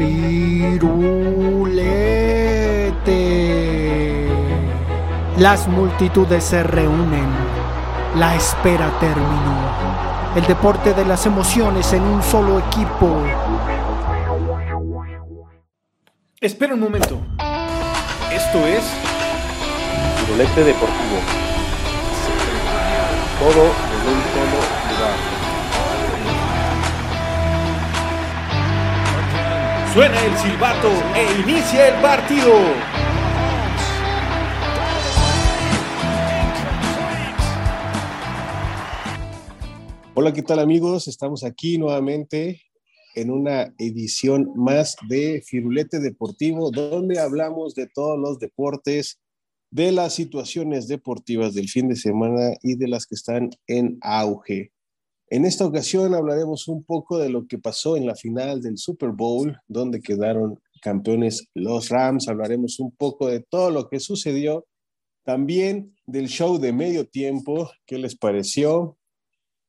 Firulete. Las multitudes se reúnen. La espera terminó. El deporte de las emociones en un solo equipo. Espera un momento. Esto es Firulete Deportivo. Todo en un solo lugar. Suena el silbato e inicia el partido. Hola, ¿qué tal amigos? Estamos aquí nuevamente en una edición más de Firulete Deportivo, donde hablamos de todos los deportes, de las situaciones deportivas del fin de semana y de las que están en auge. En esta ocasión hablaremos un poco de lo que pasó en la final del Super Bowl, donde quedaron campeones los Rams. Hablaremos un poco de todo lo que sucedió, también del show de medio tiempo, qué les pareció,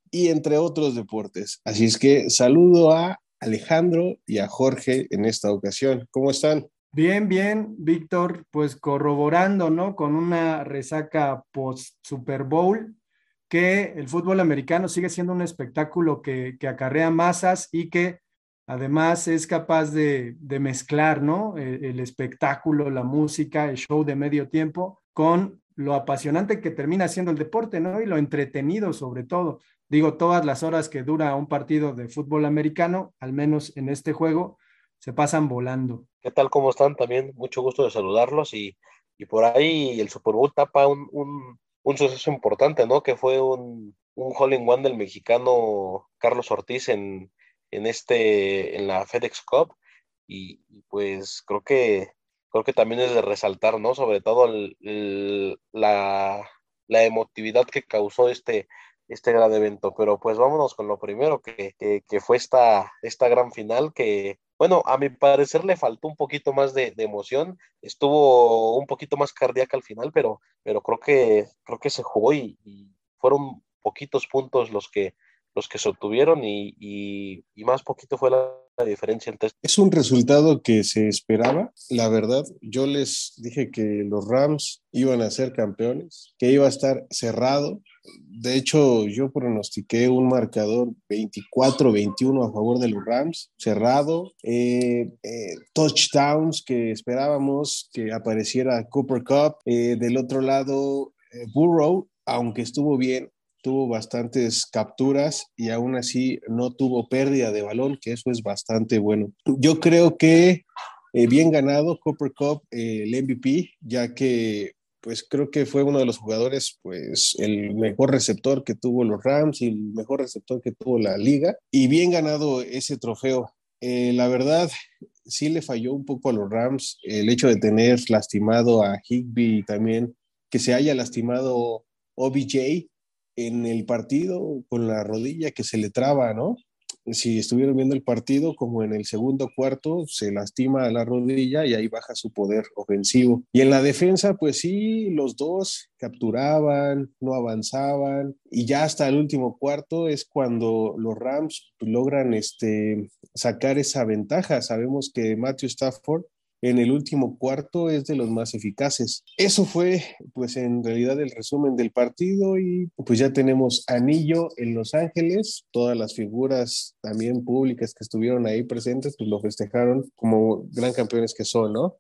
y entre otros deportes. Así es que saludo a Alejandro y a Jorge en esta ocasión. ¿Cómo están? Bien, bien, Víctor, pues corroborando, ¿no? Con una resaca post Super Bowl, que el fútbol americano sigue siendo un espectáculo que, que acarrea masas y que además es capaz de, de mezclar, ¿no? El, el espectáculo, la música, el show de medio tiempo con lo apasionante que termina siendo el deporte, ¿no? Y lo entretenido sobre todo. Digo, todas las horas que dura un partido de fútbol americano, al menos en este juego, se pasan volando. ¿Qué tal? ¿Cómo están? También mucho gusto de saludarlos y, y por ahí el Super Bowl tapa un, un suceso importante, ¿no? Que fue un, un hole in one del mexicano Carlos Ortiz en, en, este, en la FedEx Cup y, pues creo que creo que también es de resaltar, ¿no? Sobre todo la, la, emotividad que causó este, este gran evento. Pero pues vámonos con lo primero, que, que, fue esta, esta gran final que, bueno, a mi parecer le faltó un poquito más de, emoción, estuvo un poquito más cardíaca al final, pero, pero creo, que, creo que se jugó y, y fueron poquitos puntos los que, los que se obtuvieron y, y, y más poquito fue la, diferencia entre Es un resultado que se esperaba, la verdad. Yo les dije que los Rams iban a ser campeones, que iba a estar cerrado. De hecho, yo pronostiqué un marcador 24-21 a favor de los Rams, cerrado. Eh, eh, touchdowns que esperábamos que apareciera Cooper Cup. Eh, del otro lado, Burrow, aunque estuvo bien, tuvo bastantes capturas y aún así no tuvo pérdida de balón, que eso es bastante bueno. Yo creo que eh, bien ganado Cooper Cup eh, el MVP, ya que pues creo que fue uno de los jugadores, pues el mejor receptor que tuvo los Rams y el mejor receptor que tuvo la liga. Y bien ganado ese trofeo. Eh, la verdad, sí le falló un poco a los Rams el hecho de tener lastimado a Higby también que se haya lastimado OBJ en el partido con la rodilla que se le traba, ¿no? Si estuvieron viendo el partido, como en el segundo cuarto, se lastima la rodilla y ahí baja su poder ofensivo. Y en la defensa, pues sí, los dos capturaban, no avanzaban, y ya hasta el último cuarto es cuando los Rams logran este, sacar esa ventaja. Sabemos que Matthew Stafford en el último cuarto es de los más eficaces. Eso fue, pues, en realidad el resumen del partido y pues ya tenemos anillo en Los Ángeles. Todas las figuras también públicas que estuvieron ahí presentes, pues lo festejaron como gran campeones que son, ¿no?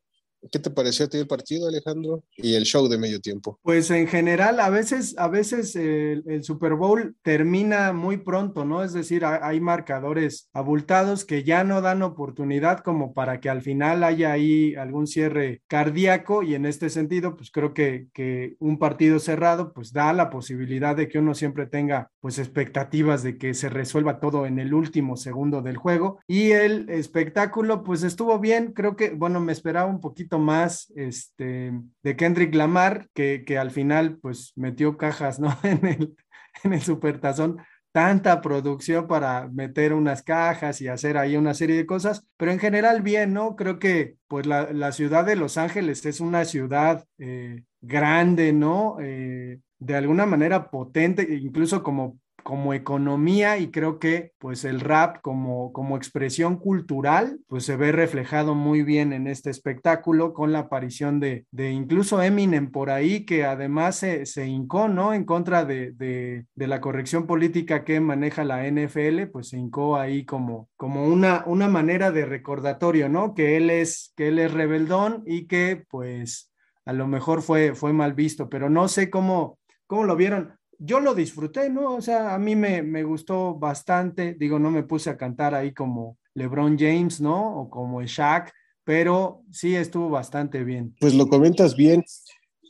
¿Qué te pareció a ti el partido, Alejandro? Y el show de medio tiempo. Pues en general, a veces, a veces el, el, Super Bowl termina muy pronto, ¿no? Es decir, hay marcadores abultados que ya no dan oportunidad como para que al final haya ahí algún cierre cardíaco y en este sentido, pues creo que, que un partido cerrado, pues da la posibilidad de que uno siempre tenga pues expectativas de que se resuelva todo en el último segundo del juego y el espectáculo pues estuvo bien, creo que, bueno, me esperaba un poquito más este, de Kendrick Lamar, que, que, al final pues metió cajas ¿no? en, el, en el supertazón, tanta producción para meter unas cajas y hacer ahí una serie de cosas, pero en general bien, ¿no? Creo que pues la, la ciudad de Los Ángeles es una ciudad eh, grande, ¿no? Eh, de alguna manera potente, incluso como como economía y creo que pues el rap como, como expresión cultural pues se ve reflejado muy bien en este espectáculo con la aparición de, de incluso Eminem por ahí que además se, se hincó, ¿no? En contra de, de, la corrección política que maneja la NFL, pues se hincó ahí como, como una, una manera de recordatorio, ¿no? Que él es, que él es rebeldón y que pues a lo mejor fue, fue mal visto, pero no sé cómo, cómo lo vieron yo lo disfruté, ¿no? O sea, a mí me, me, gustó bastante, digo, no me puse a cantar ahí como LeBron James, ¿no? O como Shaq, pero sí estuvo bastante bien. Pues lo comentas bien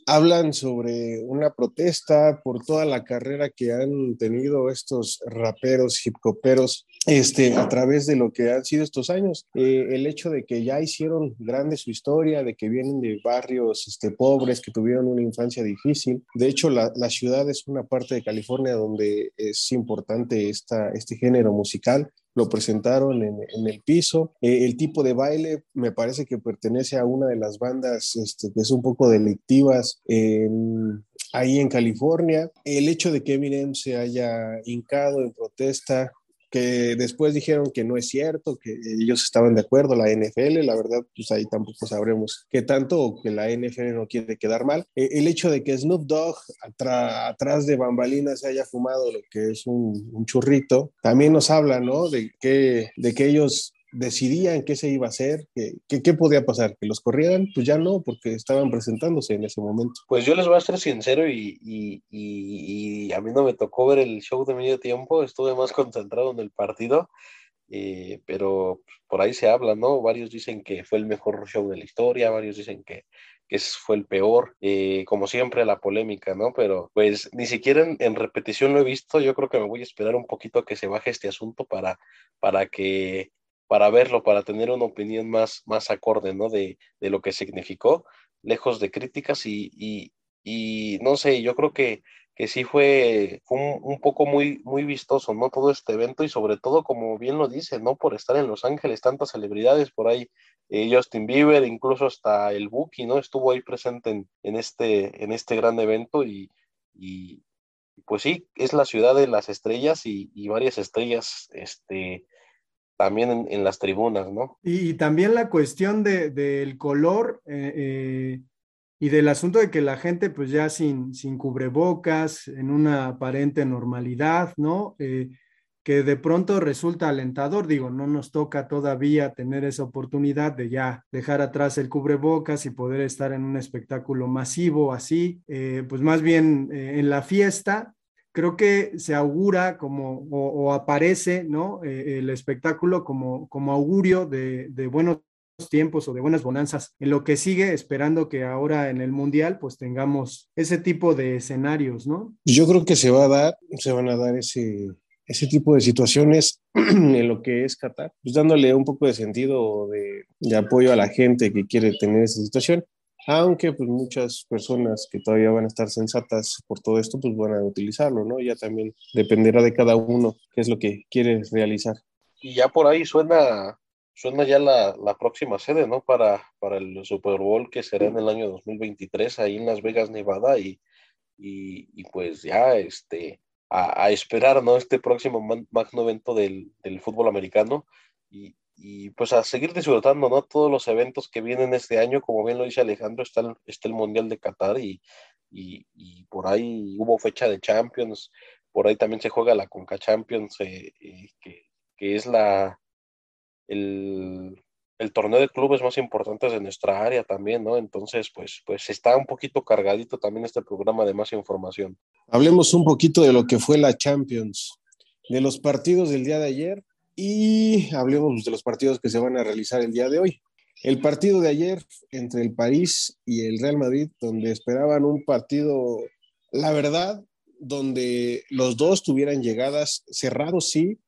hablan sobre una protesta por toda la carrera que han tenido estos raperos, hip hoperos, este, a través de lo que han sido estos años. Eh, el hecho de que ya hicieron grande su historia, de que vienen de barrios este, pobres, que tuvieron una infancia difícil. De hecho, la, la ciudad es una parte de California donde es importante esta, este género musical lo presentaron en, el piso. Eh, el tipo de baile me parece que pertenece a una de las bandas este, que es un poco delictivas en, ahí en California. El hecho de que Eminem se haya hincado en protesta que después dijeron que no es cierto, que ellos estaban de acuerdo, la NFL, la verdad, pues ahí tampoco sabremos qué tanto o que la NFL no quiere quedar mal. Eh, el hecho de que Snoop Dogg atrás de bambalinas se haya fumado lo que es un, un, churrito, también nos habla, ¿no? De que, de que ellos decidían qué se iba a hacer, qué, qué, podía pasar, que los corrieran, pues ya no, porque estaban presentándose en ese momento. Pues yo les voy a ser sincero y, y, y, y a mí no me tocó ver el show de medio tiempo, estuve más concentrado en el partido, eh, pero por ahí se habla, ¿no? Varios dicen que fue el mejor show de la historia, varios dicen que, que fue el peor, eh, como siempre la polémica, ¿no? Pero pues ni siquiera en, en, repetición lo he visto, yo creo que me voy a esperar un poquito a que se baje este asunto para, para que para verlo, para tener una opinión más, más acorde, ¿no? De, de lo que significó, lejos de críticas y, y, y no sé, yo creo que, que sí fue, fue un, un, poco muy, muy vistoso, ¿no? Todo este evento y sobre todo, como bien lo dice, ¿no? Por estar en Los Ángeles, tantas celebridades por ahí, eh, Justin Bieber, incluso hasta el Buki, ¿no? Estuvo ahí presente en, en, este, en este gran evento y, y, pues sí, es la ciudad de las estrellas y, y varias estrellas, este, también en, las tribunas, ¿no? Y, también la cuestión del de, color eh, eh, y del asunto de que la gente pues ya sin, sin cubrebocas, en una aparente normalidad, ¿no? Eh, que de pronto resulta alentador, digo, no nos toca todavía tener esa oportunidad de ya dejar atrás el cubrebocas y poder estar en un espectáculo masivo así, eh, pues más bien en la fiesta, creo que se augura como o, aparece, ¿no? Eh, el espectáculo como, como augurio de, de, buenos tiempos o de buenas bonanzas en lo que sigue, esperando que ahora en el Mundial pues tengamos ese tipo de escenarios, ¿no? Yo creo que se va a dar, se van a dar ese, ese tipo de situaciones en lo que es Qatar, pues dándole un poco de sentido de, de apoyo a la gente que quiere tener esa situación aunque pues muchas personas que todavía van a estar sensatas por todo esto pues van a utilizarlo, ¿no? Ya también dependerá de cada uno qué es lo que quiere realizar. Y ya por ahí suena, suena ya la, la próxima sede, ¿no? Para, para el Super Bowl que será en el año 2023 ahí en Las Vegas, Nevada y, y, pues ya este, a, a, esperar, ¿no? Este próximo magno evento del, del fútbol americano y, y pues a seguir disfrutando, ¿no? Todos los eventos que vienen este año, como bien lo dice Alejandro, está el, está el Mundial de Qatar y, y, y, por ahí hubo fecha de Champions, por ahí también se juega la Conca Champions, eh, eh, que, que, es la el, el, torneo de clubes más importante de nuestra área también, ¿no? Entonces, pues, pues está un poquito cargadito también este programa de más información. Hablemos un poquito de lo que fue la Champions, de los partidos del día de ayer y hablemos de los partidos que se van a realizar el día de hoy. El partido de ayer entre el París y el Real Madrid, donde esperaban un partido, la verdad, donde los dos tuvieran llegadas cerrados, sí,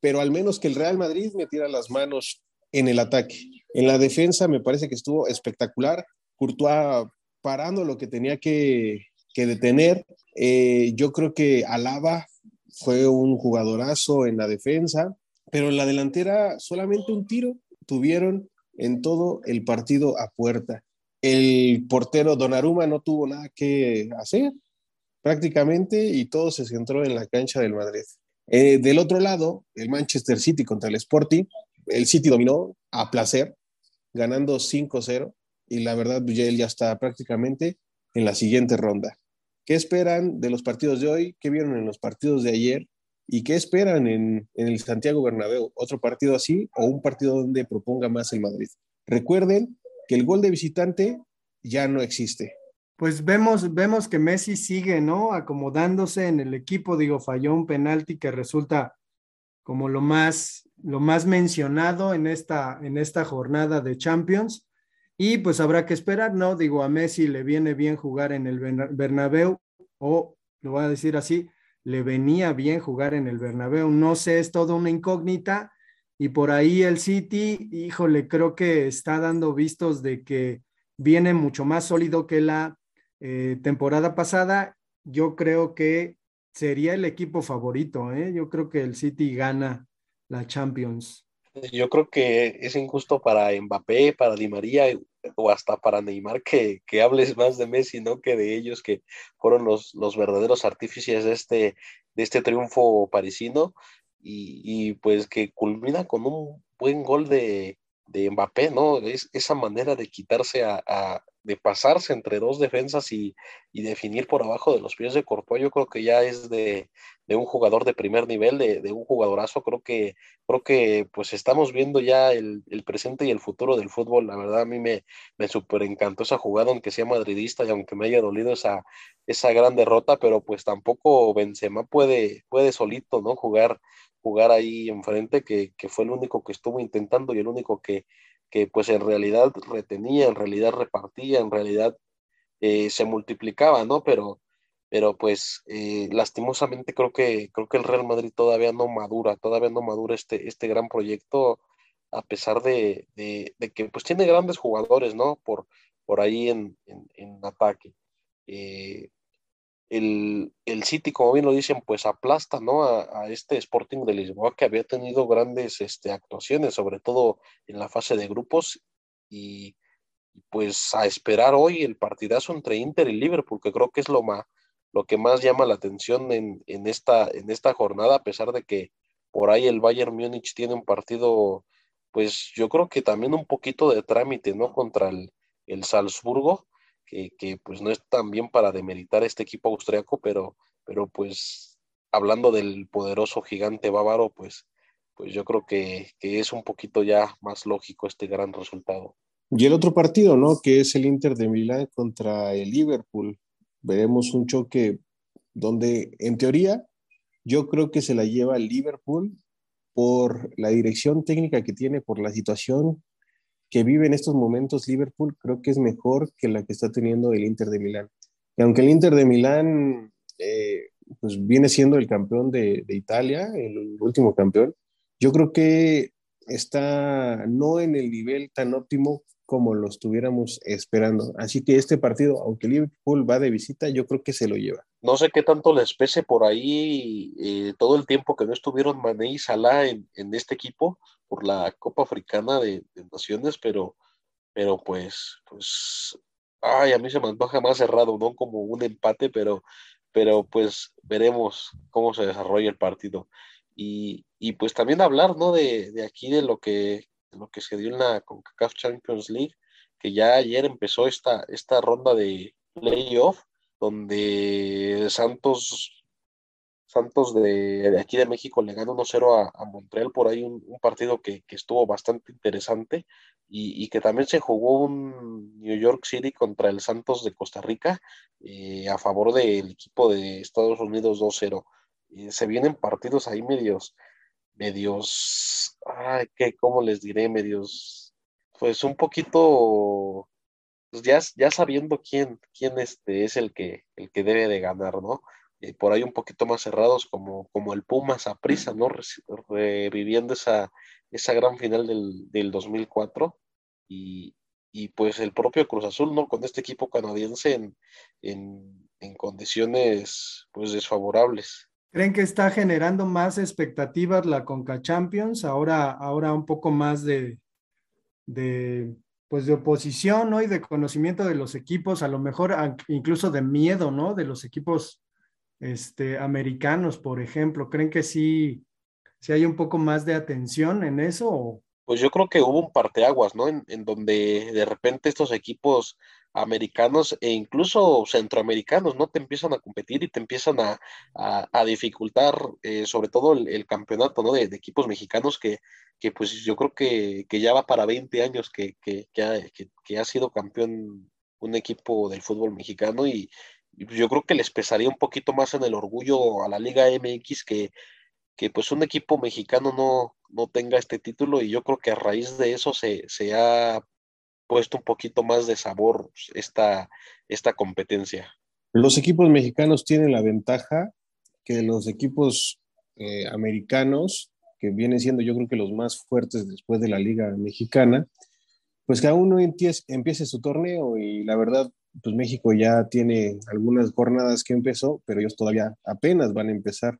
pero al menos que el Real Madrid metiera las manos en el ataque. En la defensa me parece que estuvo espectacular. Courtois parando lo que tenía que, detener. Eh, yo creo que Alaba fue un jugadorazo en la defensa pero en la delantera solamente un tiro tuvieron en todo el partido a puerta. El portero Donnarumma no tuvo nada que hacer. prácticamente y todo se centró en la cancha del Madrid. Eh, del otro lado, el Manchester City contra el Sporting, el City dominó a placer, ganando 5-0 y la verdad pues, él ya está prácticamente en la siguiente ronda. ¿Qué esperan de los partidos de hoy? ¿Qué vieron en los partidos de ayer? ¿Y qué esperan en, el Santiago Bernabéu? ¿Otro partido así o un partido donde proponga más el Madrid? Recuerden que el gol de visitante ya no existe. Pues vemos, vemos que Messi sigue, ¿no? Acomodándose en el equipo, digo, falló un penalti que resulta como lo más, lo más mencionado en esta, en esta jornada de Champions. Y pues habrá que esperar, ¿no? Digo, a Messi le viene bien jugar en el Bernabéu, o lo voy a decir así, le venía bien jugar en el Bernabéu. No sé, es toda una incógnita. Y por ahí el City, híjole, creo que está dando vistos de que viene mucho más sólido que la eh, temporada pasada. Yo creo que sería el equipo favorito. ¿eh? Yo creo que el City gana la Champions. Yo creo que es injusto para Mbappé, para Di María o hasta para Neymar que, que hables más de Messi, ¿no? Que de ellos que fueron los, los verdaderos artífices de este, de este triunfo parisino y, y pues que culmina con un buen gol de, de Mbappé, ¿no? Es esa manera de quitarse a, de pasarse entre dos defensas y, definir por abajo de los pies de Courtois, yo creo que ya es de, un jugador de primer nivel, de, un jugadorazo, creo que, creo que pues estamos viendo ya el, presente y el futuro del fútbol, la verdad a mí me, me súper encantó esa jugada, aunque sea madridista y aunque me haya dolido esa, esa gran derrota, pero pues tampoco Benzema puede, puede solito, ¿no? Jugar jugar ahí enfrente, que, que fue el único que estuvo intentando y el único que, que pues en realidad retenía, en realidad repartía, en realidad eh, se multiplicaba, ¿no? Pero, pero pues eh, lastimosamente creo que, creo que el Real Madrid todavía no madura, todavía no madura este, este gran proyecto, a pesar de, de, que pues tiene grandes jugadores, ¿no? Por, por ahí en, en, ataque. Eh, el, el, City, como bien lo dicen, pues aplasta, ¿no? A, este Sporting de Lisboa que había tenido grandes este, actuaciones, sobre todo en la fase de grupos, y pues a esperar hoy el partidazo entre Inter y Liverpool, que creo que es lo, más, lo que más llama la atención en, en, esta, en esta jornada, a pesar de que por ahí el Bayern Múnich tiene un partido, pues yo creo que también un poquito de trámite, ¿no? Contra el, el Salzburgo que, pues no es tan bien para demeritar este equipo austriaco, pero, pero pues hablando del poderoso gigante bávaro, pues, pues yo creo que, que es un poquito ya más lógico este gran resultado. Y el otro partido, ¿no? Que es el Inter de Milán contra el Liverpool. Veremos un choque donde, en teoría, yo creo que se la lleva el Liverpool por la dirección técnica que tiene, por la situación que vive en estos momentos Liverpool creo que es mejor que la que está teniendo el Inter de Milán. Y aunque el Inter de Milán eh, pues viene siendo el campeón de, Italia, el último campeón, yo creo que está no en el nivel tan óptimo como lo estuviéramos esperando. Así que este partido, aunque Liverpool va de visita, yo creo que se lo lleva. No sé qué tanto les pese por ahí eh, todo el tiempo que no estuvieron Mané y Salah en este equipo, por la Copa Africana de, Naciones, pero, pero pues, pues, ay, a mí se me antoja más cerrado, ¿no? Como un empate, pero, pero pues veremos cómo se desarrolla el partido. Y, y pues también hablar, ¿no? De, de aquí, de lo que, de lo que se dio en la CONCACAF Champions League, que ya ayer empezó esta, esta ronda de playoff, donde Santos Santos de, aquí de México le ganó 1-0 a, Montreal, por ahí un, partido que, estuvo bastante interesante y, que también se jugó un New York City contra el Santos de Costa Rica eh, a favor del equipo de Estados Unidos 2-0. Eh, se vienen partidos ahí medios, medios, ay, ¿qué, ¿cómo les diré? Medios, pues un poquito, pues ya, ya sabiendo quién, quién este es el que, el que debe de ganar, ¿no? Eh, por ahí un poquito más cerrados como, como el Pumas a prisa, ¿no? Reviviendo esa, esa gran final del, del 2004 y, y, pues el propio Cruz Azul, ¿no? Con este equipo canadiense en, en, en, condiciones pues desfavorables. ¿Creen que está generando más expectativas la Conca Champions? Ahora, ahora un poco más de, de pues de oposición, ¿no? Y de conocimiento de los equipos, a lo mejor incluso de miedo, ¿no? De los equipos este, americanos, por ejemplo? ¿Creen que sí, sí hay un poco más de atención en eso? Pues yo creo que hubo un parteaguas, ¿no? En, donde de repente estos equipos americanos e incluso centroamericanos, ¿no? Te empiezan a competir y te empiezan a, a, dificultar, eh, sobre todo el, campeonato, ¿no? De, equipos mexicanos que, que, pues yo creo que, que, ya va para 20 años que, que, ha, que, ha sido campeón un equipo del fútbol mexicano y, yo creo que les pesaría un poquito más en el orgullo a la Liga MX que, que pues un equipo mexicano no, no tenga este título y yo creo que a raíz de eso se, se ha puesto un poquito más de sabor esta, esta competencia. Los equipos mexicanos tienen la ventaja que los equipos eh, americanos, que vienen siendo yo creo que los más fuertes después de la liga mexicana, pues cada uno empiece, empiece su torneo y la verdad, pues México ya tiene algunas jornadas que empezó, pero ellos todavía apenas van a empezar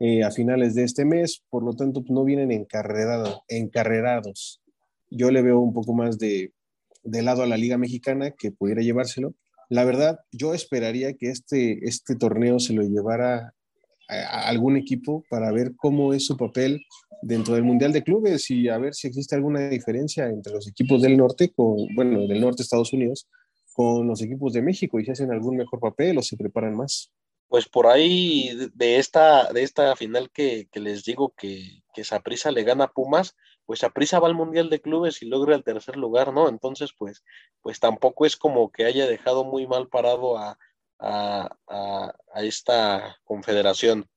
eh, a finales de este mes, por lo tanto pues no vienen encarrerados. Yo le veo un poco más de, de lado a la Liga Mexicana que pudiera llevárselo. La verdad, yo esperaría que este, este torneo se lo llevara algún equipo para ver cómo es su papel dentro del Mundial de Clubes y a ver si existe alguna diferencia entre los equipos del norte, con, bueno, del norte de Estados Unidos, con los equipos de México y si hacen algún mejor papel o se preparan más. Pues por ahí de esta, de esta final que, que les digo que, que Saprisa le gana a Pumas, pues Aprisa va al Mundial de Clubes y logra el tercer lugar, ¿no? Entonces, pues, pues tampoco es como que haya dejado muy mal parado a, esta confederación.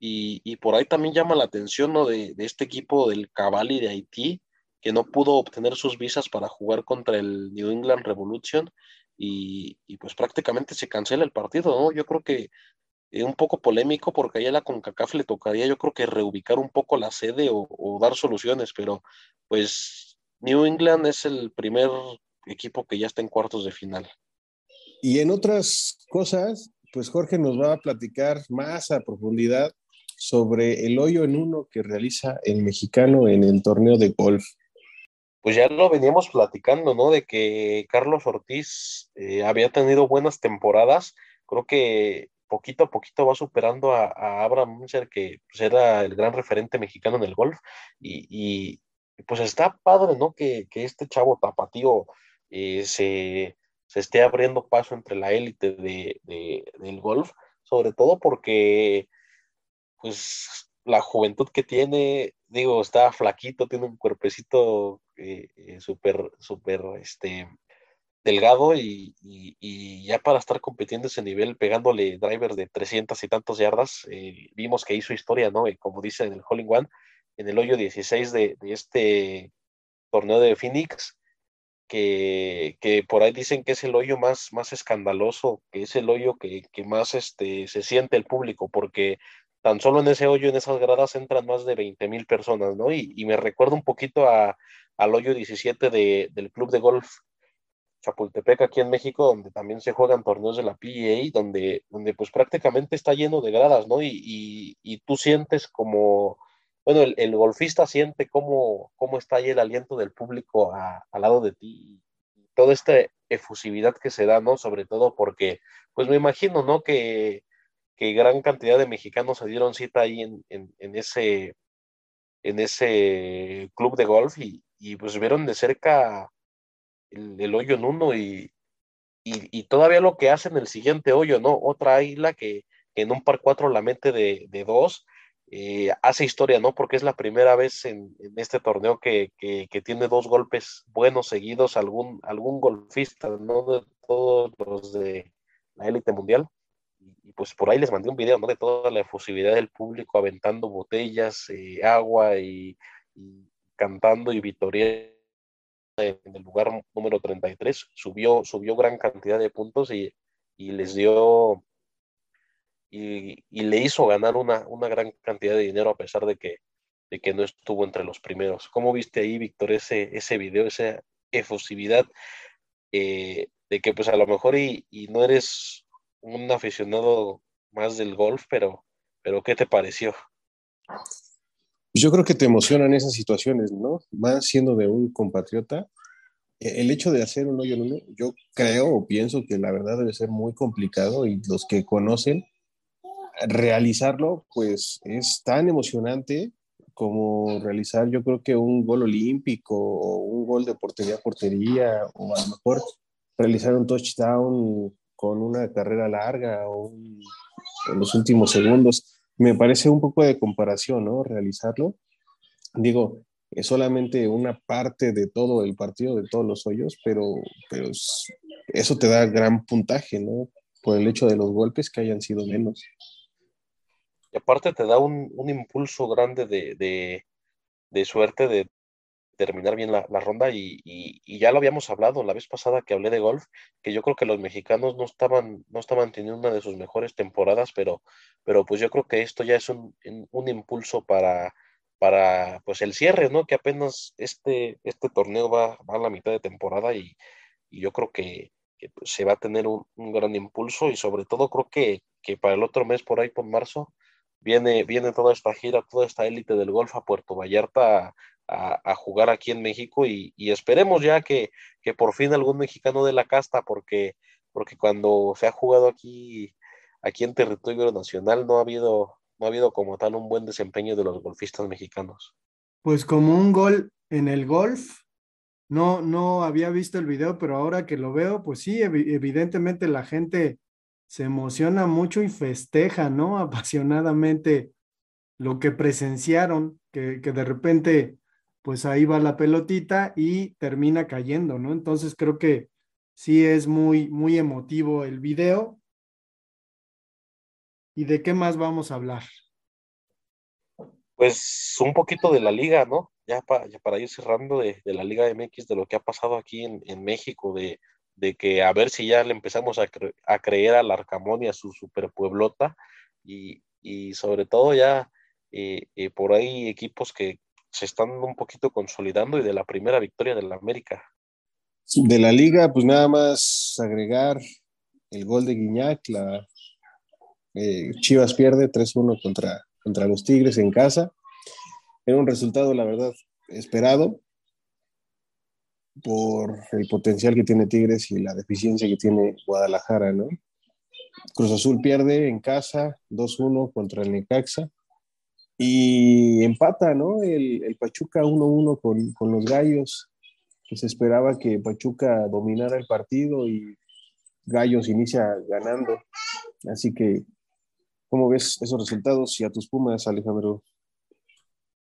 Y, por ahí también llama la atención, ¿no? De, este equipo del Cavalli de Haití, que no pudo obtener sus visas para jugar contra el New England Revolution y, pues prácticamente se cancela el partido, ¿no? Yo creo que eh, un poco polémico porque allá la CONCACAF le tocaría yo creo que reubicar un poco la sede o, dar soluciones, pero pues New England es el primer equipo que ya está en cuartos de final. Y en otras cosas, pues Jorge nos va a platicar más a profundidad sobre el hoyo en uno que realiza el mexicano en el torneo de golf. Pues ya lo veníamos platicando, ¿no? De que Carlos Ortiz eh, había tenido buenas temporadas. Creo que poquito a poquito va superando a, Abraham Munzer, que pues, era el gran referente mexicano en el golf, y, pues está padre, ¿no? Que, este chavo tapatío eh, se, esté abriendo paso entre la élite de, del golf, sobre todo porque, pues, la juventud que tiene, digo, está flaquito, tiene un cuerpecito eh, eh, súper, súper, este, delgado y, ya para estar compitiendo ese nivel, pegándole drivers de 300 y tantos yardas, eh, vimos que hizo historia, ¿no? Y como dice en el Holling One, en el hoyo 16 de, este torneo de Phoenix, que, por ahí dicen que es el hoyo más, más escandaloso, que es el hoyo que, más este, se siente el público, porque tan solo en ese hoyo, en esas gradas, entran más de 20 mil personas, ¿no? Y, me recuerda un poquito al hoyo 17 del club de golf Chapultepec aquí en México, donde también se juegan torneos de la PGA, donde, donde pues prácticamente está lleno de gradas, ¿no? Y, y, tú sientes como, bueno, el, golfista siente cómo, cómo está ahí el aliento del público al lado de ti, toda esta efusividad que se da, ¿no? Sobre todo porque, pues me imagino, ¿no? Que, que gran cantidad de mexicanos se dieron cita ahí en, en, ese en ese club de golf y, y pues vieron de cerca el, hoyo en uno y, y, todavía lo que hace en el siguiente hoyo, ¿no? Otra águila que, en un par cuatro la mente de, de dos eh, hace historia, ¿no? Porque es la primera vez en, este torneo que, que, tiene dos golpes buenos seguidos algún, algún golfista, ¿no? De todos los de la élite mundial. Y, pues por ahí les mandé un video, ¿no? De toda la efusividad del público aventando botellas, eh, agua y, y, cantando y victoria en el lugar número 33, subió, subió gran cantidad de puntos y, les dio y, le hizo ganar una, una, gran cantidad de dinero a pesar de que, de que no estuvo entre los primeros. ¿Cómo viste ahí, Víctor, ese, ese video, esa efusividad eh, de que pues a lo mejor y, no eres un aficionado más del golf, pero, pero ¿qué te pareció? Yo creo que te emocionan esas situaciones, ¿no? Más siendo de un compatriota. E-, el hecho de hacer un hoyo yo creo o pienso que la verdad debe ser muy complicado y los que conocen realizarlo, pues es tan emocionante como realizar yo creo que un gol olímpico o un gol de portería a portería o a lo mejor realizar un touchdown con una carrera larga o en los últimos segundos. Me parece un poco de comparación, ¿no? Realizarlo. Digo, es solamente una parte de todo el partido, de todos los hoyos, pero, pero eso te da gran puntaje, ¿no? Por el hecho de los golpes que hayan sido menos. Y aparte te da un, impulso grande de, suerte de terminar bien la, ronda y, ya lo habíamos hablado la vez pasada que hablé de golf, que yo creo que los mexicanos no estaban, no estaban teniendo una de sus mejores temporadas, pero, pero pues yo creo que esto ya es un, impulso para, para pues el cierre, ¿no? Que apenas este, este torneo va, a la mitad de temporada y, yo creo que, pues, se va a tener un, gran impulso y sobre todo creo que, que para el otro mes por ahí por marzo viene, viene toda esta gira, toda esta élite del golf a Puerto Vallarta a, jugar aquí en México y, esperemos ya que, por fin algún mexicano de la casta, porque, porque cuando se ha jugado aquí, aquí en territorio nacional no ha habido, no ha habido como tal un buen desempeño de los golfistas mexicanos. Pues como un gol en el golf, no, no había visto el video, pero ahora que lo veo, pues sí, evidentemente la gente se emociona mucho y festeja, ¿no? Apasionadamente lo que presenciaron, que, que de repente, pues ahí va la pelotita y termina cayendo, ¿no? Entonces creo que sí es muy, muy emotivo el video. ¿Y de qué más vamos a hablar? Pues un poquito de la liga, ¿no? Ya, para ir cerrando de, la Liga MX, de lo que ha pasado aquí en, en México, de, de que a ver si ya le empezamos a, creer a la Arcamón y a su superpueblota y, y sobre todo ya eh, eh, por ahí equipos que se están un poquito consolidando y de la primera victoria de la América. De la liga, pues nada más agregar el gol de Guiñac, la eh, Chivas pierde 3-1 contra, contra los Tigres en casa. Era un resultado, la verdad, esperado, por el potencial que tiene Tigres y la deficiencia que tiene Guadalajara, ¿no? Cruz Azul pierde en casa 2-1 contra el Necaxa y empata, ¿no? El, Pachuca 1-1 con, con, los Gallos, que se esperaba que Pachuca dominara el partido y Gallos inicia ganando. Así que, ¿cómo ves esos resultados y a tus Pumas, Alejandro?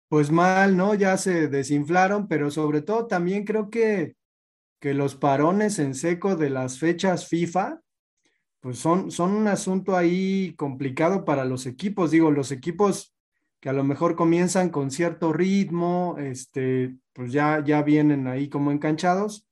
pues mal, ¿no? Ya se desinflaron, pero sobre todo también creo que, que los parones en seco de las fechas FIFA, pues son, son un asunto ahí complicado para los equipos. Digo, los equipos que a lo mejor comienzan con cierto ritmo, este, pues ya, ya vienen ahí como enganchados,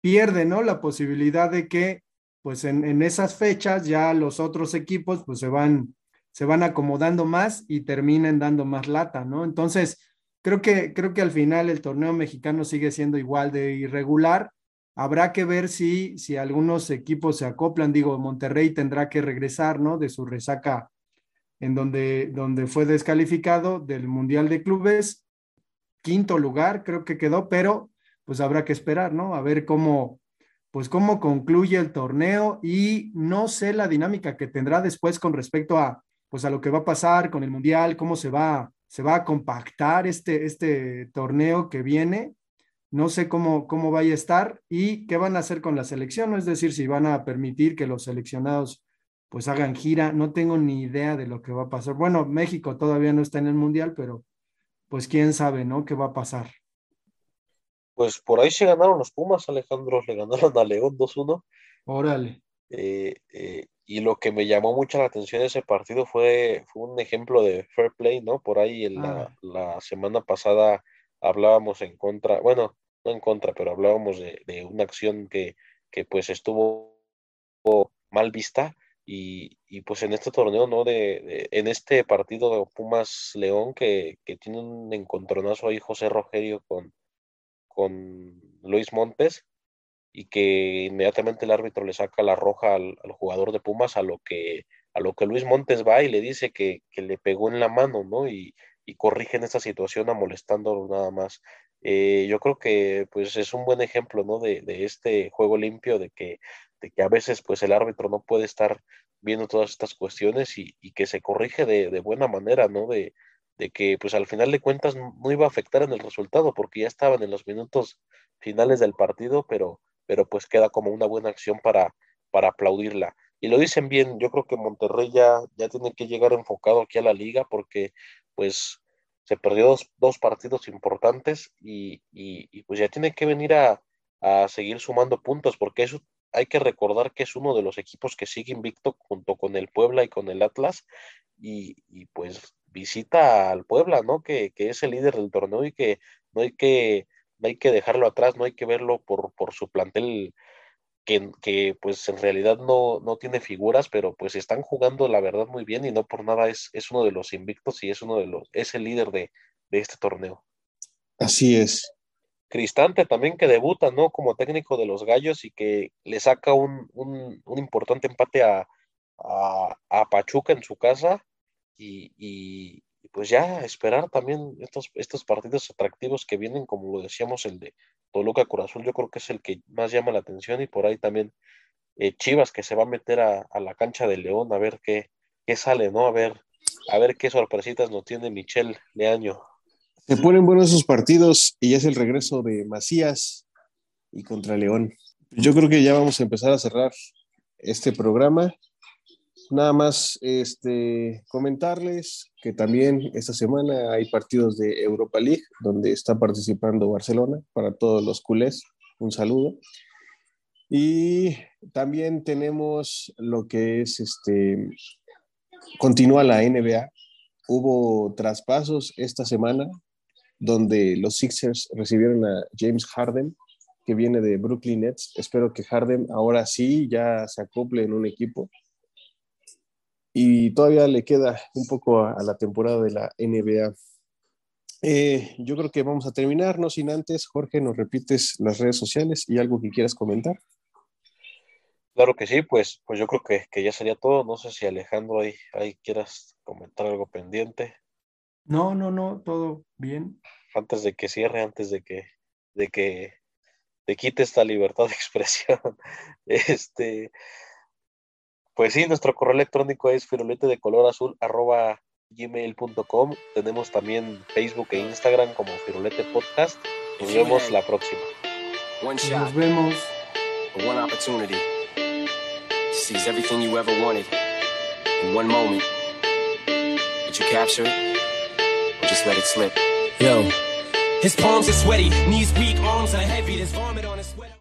pierden, ¿no? La posibilidad de que, pues en, en esas fechas ya los otros equipos, pues se van se van acomodando más y terminan dando más lata, ¿no? Entonces, creo que, creo que al final el torneo mexicano sigue siendo igual de irregular. Habrá que ver si, si algunos equipos se acoplan. Digo, Monterrey tendrá que regresar, ¿no? De su resaca en donde, donde fue descalificado del Mundial de Clubes. Quinto lugar, creo que quedó, pero pues habrá que esperar, ¿no? A ver cómo, pues cómo concluye el torneo y no sé la dinámica que tendrá después con respecto a pues a lo que va a pasar con el Mundial, cómo se va, se va a compactar este, este torneo que viene. No sé cómo, cómo vaya a estar y qué van a hacer con la selección, es decir, si van a permitir que los seleccionados pues hagan gira, no tengo ni idea de lo que va a pasar. Bueno, México todavía no está en el Mundial, pero pues quién sabe, ¿no? ¿Qué va a pasar? Pues por ahí se ganaron los Pumas, Alejandro, le ganaron a León 2-1. Órale. Eh, eh, y lo que me llamó mucho la atención de ese partido fue, fue un ejemplo de fair play, ¿no? Por ahí en la, ah. la, semana pasada hablábamos en contra, bueno, no en contra, pero hablábamos de, de una acción que, que, pues estuvo mal vista y, y, pues en este torneo, ¿no? De, en este partido de Pumas León que, que, tiene un encontronazo ahí José Rogerio con, con Luis Montes y que inmediatamente el árbitro le saca la roja al, jugador de Pumas, a lo que a lo que Luis Montes va y le dice que, le pegó en la mano, ¿no? Y, y corrigen esa situación amolestándolo nada más. Eh, yo creo que pues es un buen ejemplo, ¿no? De, de, este juego limpio, de que, que a veces pues el árbitro no puede estar viendo todas estas cuestiones y, que se corrige de, de, buena manera, ¿no? De, de que pues al final de cuentas no iba a afectar en el resultado porque ya estaban en los minutos finales del partido, pero, pero pues queda como una buena acción para, para aplaudirla. Y lo dicen bien, yo creo que Monterrey ya, ya tiene que llegar enfocado aquí a la liga porque pues se perdió dos, partidos importantes y, y, pues ya tiene que venir a, a seguir sumando puntos porque eso hay que recordar que es uno de los equipos que sigue invicto junto con el Puebla y con el Atlas y, y pues visita al Puebla, ¿no? Que, que, es el líder del torneo y que no hay que, no hay que dejarlo atrás, no hay que verlo por, por su plantel que, que, pues en realidad no, no tiene figuras, pero pues están jugando la verdad muy bien y no por nada es, es uno de los invictos y es uno de los, es el líder de, de este torneo. Así es. Cristante también que debuta, ¿no? Como técnico de los Gallos y que le saca un, un, importante empate a, a, Pachuca en su casa y, y, pues ya esperar también estos, estos partidos atractivos que vienen, como lo decíamos, el de Toluca Corazul, yo creo que es el que más llama la atención y por ahí también eh, Chivas que se va a meter a, a, la cancha de León a ver qué, qué sale, ¿no? A ver, a ver qué sorpresitas nos tiene Michel Leaño. Se ponen buenos esos partidos y ya es el regreso de Macías y contra León. Yo creo que ya vamos a empezar a cerrar este programa. Nada más este, comentarles que también esta semana hay partidos de Europa League donde está participando Barcelona para todos los culés. Un saludo. Y también tenemos lo que es este, continúa la NBA. Hubo traspasos esta semana donde los Sixers recibieron a James Harden, que viene de Brooklyn Nets. Espero que Harden ahora sí ya se acople en un equipo. Y todavía le queda un poco a, la temporada de la NBA. Eh, yo creo que vamos a terminar, no sin antes, Jorge, nos repites las redes sociales y algo que quieras comentar. Claro que sí, pues, pues yo creo que, que ya sería todo. No sé si Alejandro ahí, ahí quieras comentar algo pendiente. No, no, no, todo bien. Antes de que cierre, antes de que, de que te quite esta libertad de expresión. Este, pues sí, nuestro correo electrónico es firulete de color azul arroba gmail.com. Tenemos también Facebook e Instagram como Firulete Podcast. Nos vemos la próxima. Nos vemos. One opportunity. Seize everything you ever wanted in one moment. Did you capture it? Just let it slip. Yo. His palms are sweaty, knees weak, arms are heavy, there's vomit on his sweater.